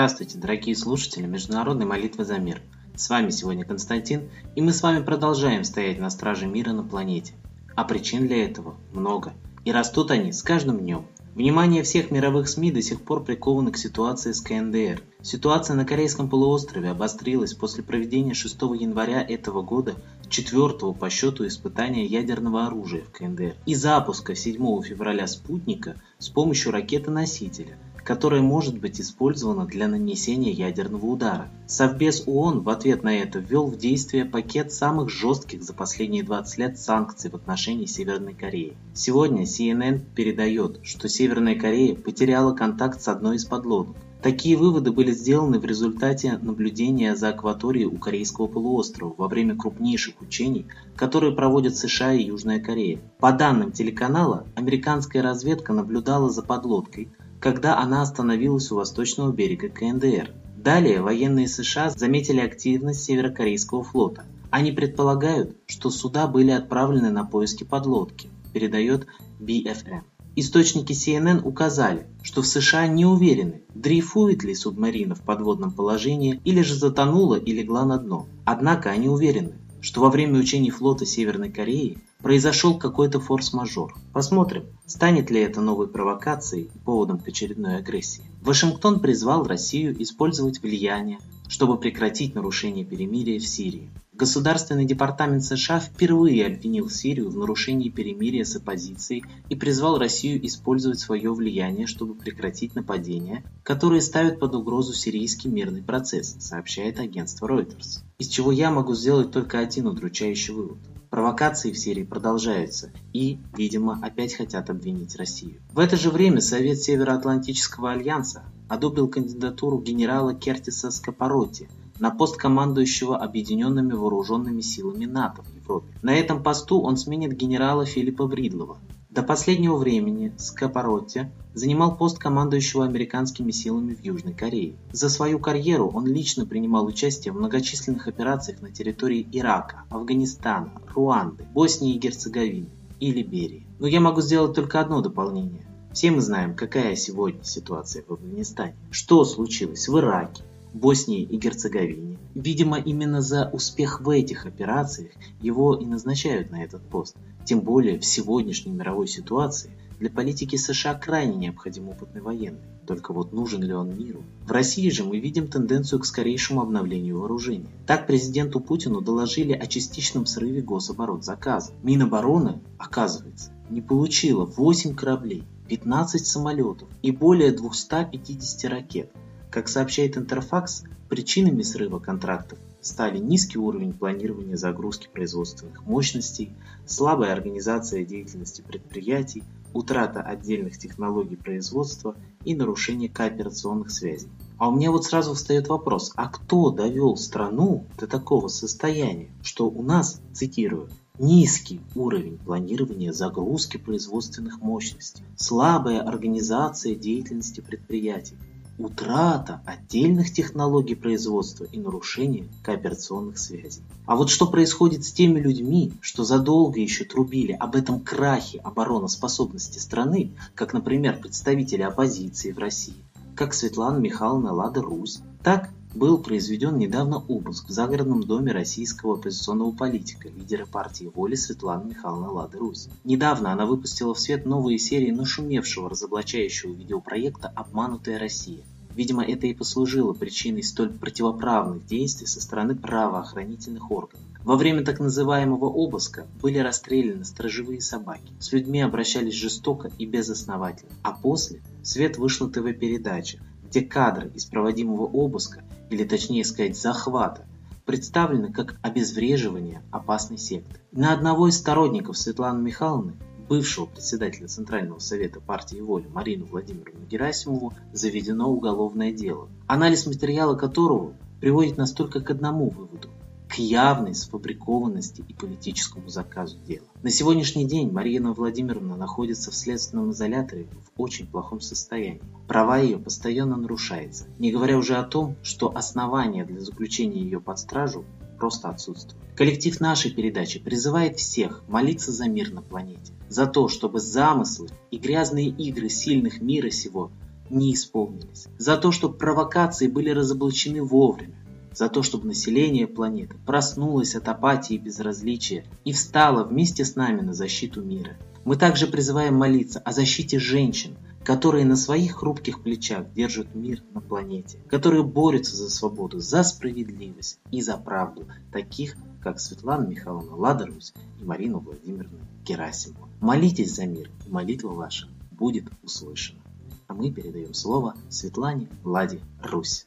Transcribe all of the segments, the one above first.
Здравствуйте, дорогие слушатели Международной молитвы за мир. С вами сегодня Константин, и мы с вами продолжаем стоять на страже мира на планете. А причин для этого много, и растут они с каждым днем. Внимание всех мировых СМИ до сих пор приковано к ситуации с КНДР. Ситуация на Корейском полуострове обострилась после проведения 6 января этого года четвертого по счету испытания ядерного оружия в КНДР и запуска 7 февраля спутника с помощью ракеты-носителя – которое может быть использовано для нанесения ядерного удара. Совбез ООН в ответ на это ввел в действие пакет самых жестких за последние 20 лет санкций в отношении Северной Кореи. Сегодня CNN передает, что Северная Корея потеряла контакт с одной из подлодок. Такие выводы были сделаны в результате наблюдения за акваторией у Корейского полуострова во время крупнейших учений, которые проводят США и Южная Корея. По данным телеканала, американская разведка наблюдала за подлодкой, когда она остановилась у восточного берега КНДР. Далее военные США заметили активность северокорейского флота. Они предполагают, что суда были отправлены на поиски подлодки, передает BFM. Источники CNN указали, что в США не уверены, дрейфует ли субмарина в подводном положении или же затонула и легла на дно. Однако они уверены, что во время учений флота Северной Кореи произошел какой-то форс-мажор. Посмотрим, станет ли это новой провокацией и поводом к очередной агрессии. Вашингтон призвал Россию использовать влияние, чтобы прекратить нарушение перемирия в Сирии. Государственный департамент США впервые обвинил Сирию в нарушении перемирия с оппозицией и призвал Россию использовать свое влияние, чтобы прекратить нападения, которые ставят под угрозу сирийский мирный процесс, сообщает агентство Reuters. Из чего я могу сделать только один удручающий вывод. Провокации в Сирии продолжаются и, видимо, опять хотят обвинить Россию. В это же время Совет Североатлантического альянса одобрил кандидатуру генерала Кертиса Скопороти – на пост командующего Объединенными Вооруженными Силами НАТО в Европе. На этом посту он сменит генерала Филиппа Бридлова. До последнего времени Скапоротти занимал пост командующего американскими силами в Южной Корее. За свою карьеру он лично принимал участие в многочисленных операциях на территории Ирака, Афганистана, Руанды, Боснии и Герцеговины и Либерии. Но я могу сделать только одно дополнение. Все мы знаем, какая сегодня ситуация в Афганистане. Что случилось в Ираке, Боснии и Герцеговине. Видимо, именно за успех в этих операциях его и назначают на этот пост. Тем более в сегодняшней мировой ситуации для политики США крайне необходим опытный военный. Только вот нужен ли он миру? В России же мы видим тенденцию к скорейшему обновлению вооружения. Так президенту Путину доложили о частичном срыве гособоротзаказа. Минобороны, оказывается, не получила 8 кораблей, 15 самолетов и более 250 ракет. Как сообщает Интерфакс, причинами срыва контрактов стали низкий уровень планирования загрузки производственных мощностей, слабая организация деятельности предприятий, утрата отдельных технологий производства и нарушение кооперационных связей. А у меня вот сразу встает вопрос, а кто довел страну до такого состояния, что у нас, цитирую, низкий уровень планирования загрузки производственных мощностей, слабая организация деятельности предприятий, утрата отдельных технологий производства и нарушение кооперационных связей. А вот что происходит с теми людьми, что задолго еще трубили об этом крахе обороноспособности страны, как, например, представители оппозиции в России, как Светлана Михайловна Лада Русь, так был произведен недавно обыск в загородном доме российского оппозиционного политика, лидера партии «Воли» Светланы Михайловны Лады Русь. Недавно она выпустила в свет новые серии нашумевшего разоблачающего видеопроекта «Обманутая Россия». Видимо, это и послужило причиной столь противоправных действий со стороны правоохранительных органов. Во время так называемого обыска были расстреляны сторожевые собаки. С людьми обращались жестоко и безосновательно. А после в свет вышла ТВ-передача, где кадры из проводимого обыска или точнее сказать захвата, представлены как обезвреживание опасной секты. На одного из сторонников Светланы Михайловны, бывшего председателя Центрального совета партии «Воля» Марину Владимировну Герасимову, заведено уголовное дело, анализ материала которого приводит нас только к одному выводу к явной сфабрикованности и политическому заказу дела. На сегодняшний день Марина Владимировна находится в следственном изоляторе в очень плохом состоянии. Права ее постоянно нарушаются, не говоря уже о том, что основания для заключения ее под стражу просто отсутствуют. Коллектив нашей передачи призывает всех молиться за мир на планете, за то, чтобы замыслы и грязные игры сильных мира сего не исполнились, за то, чтобы провокации были разоблачены вовремя, за то, чтобы население планеты проснулось от апатии и безразличия и встало вместе с нами на защиту мира. Мы также призываем молиться о защите женщин, которые на своих хрупких плечах держат мир на планете, которые борются за свободу, за справедливость и за правду, таких как Светлана Михайловна Ладарусь и Марина Владимировна Герасимова. Молитесь за мир, и молитва ваша будет услышана. А мы передаем слово Светлане Влади Русь.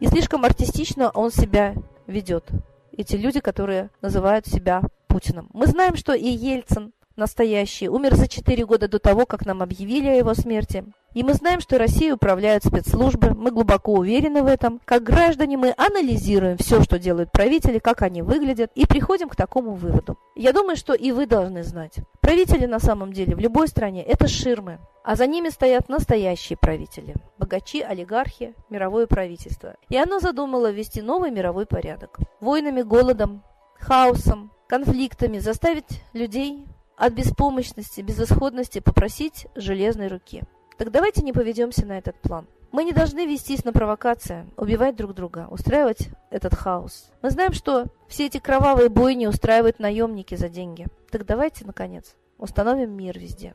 И слишком артистично он себя ведет. Эти люди, которые называют себя Путиным. Мы знаем, что и Ельцин настоящий умер за 4 года до того, как нам объявили о его смерти. И мы знаем, что Россией управляют спецслужбы, мы глубоко уверены в этом. Как граждане мы анализируем все, что делают правители, как они выглядят, и приходим к такому выводу. Я думаю, что и вы должны знать. Правители на самом деле в любой стране – это ширмы, а за ними стоят настоящие правители – богачи, олигархи, мировое правительство. И оно задумало ввести новый мировой порядок. Войнами, голодом, хаосом, конфликтами заставить людей от беспомощности, безысходности попросить железной руки. Так давайте не поведемся на этот план. Мы не должны вестись на провокации, убивать друг друга, устраивать этот хаос. Мы знаем, что все эти кровавые бойни устраивают наемники за деньги. Так давайте, наконец, установим мир везде.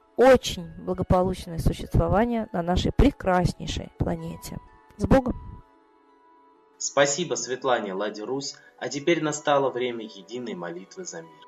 очень благополучное существование на нашей прекраснейшей планете. С Богом! Спасибо Светлане Ладе Русь, а теперь настало время единой молитвы за мир.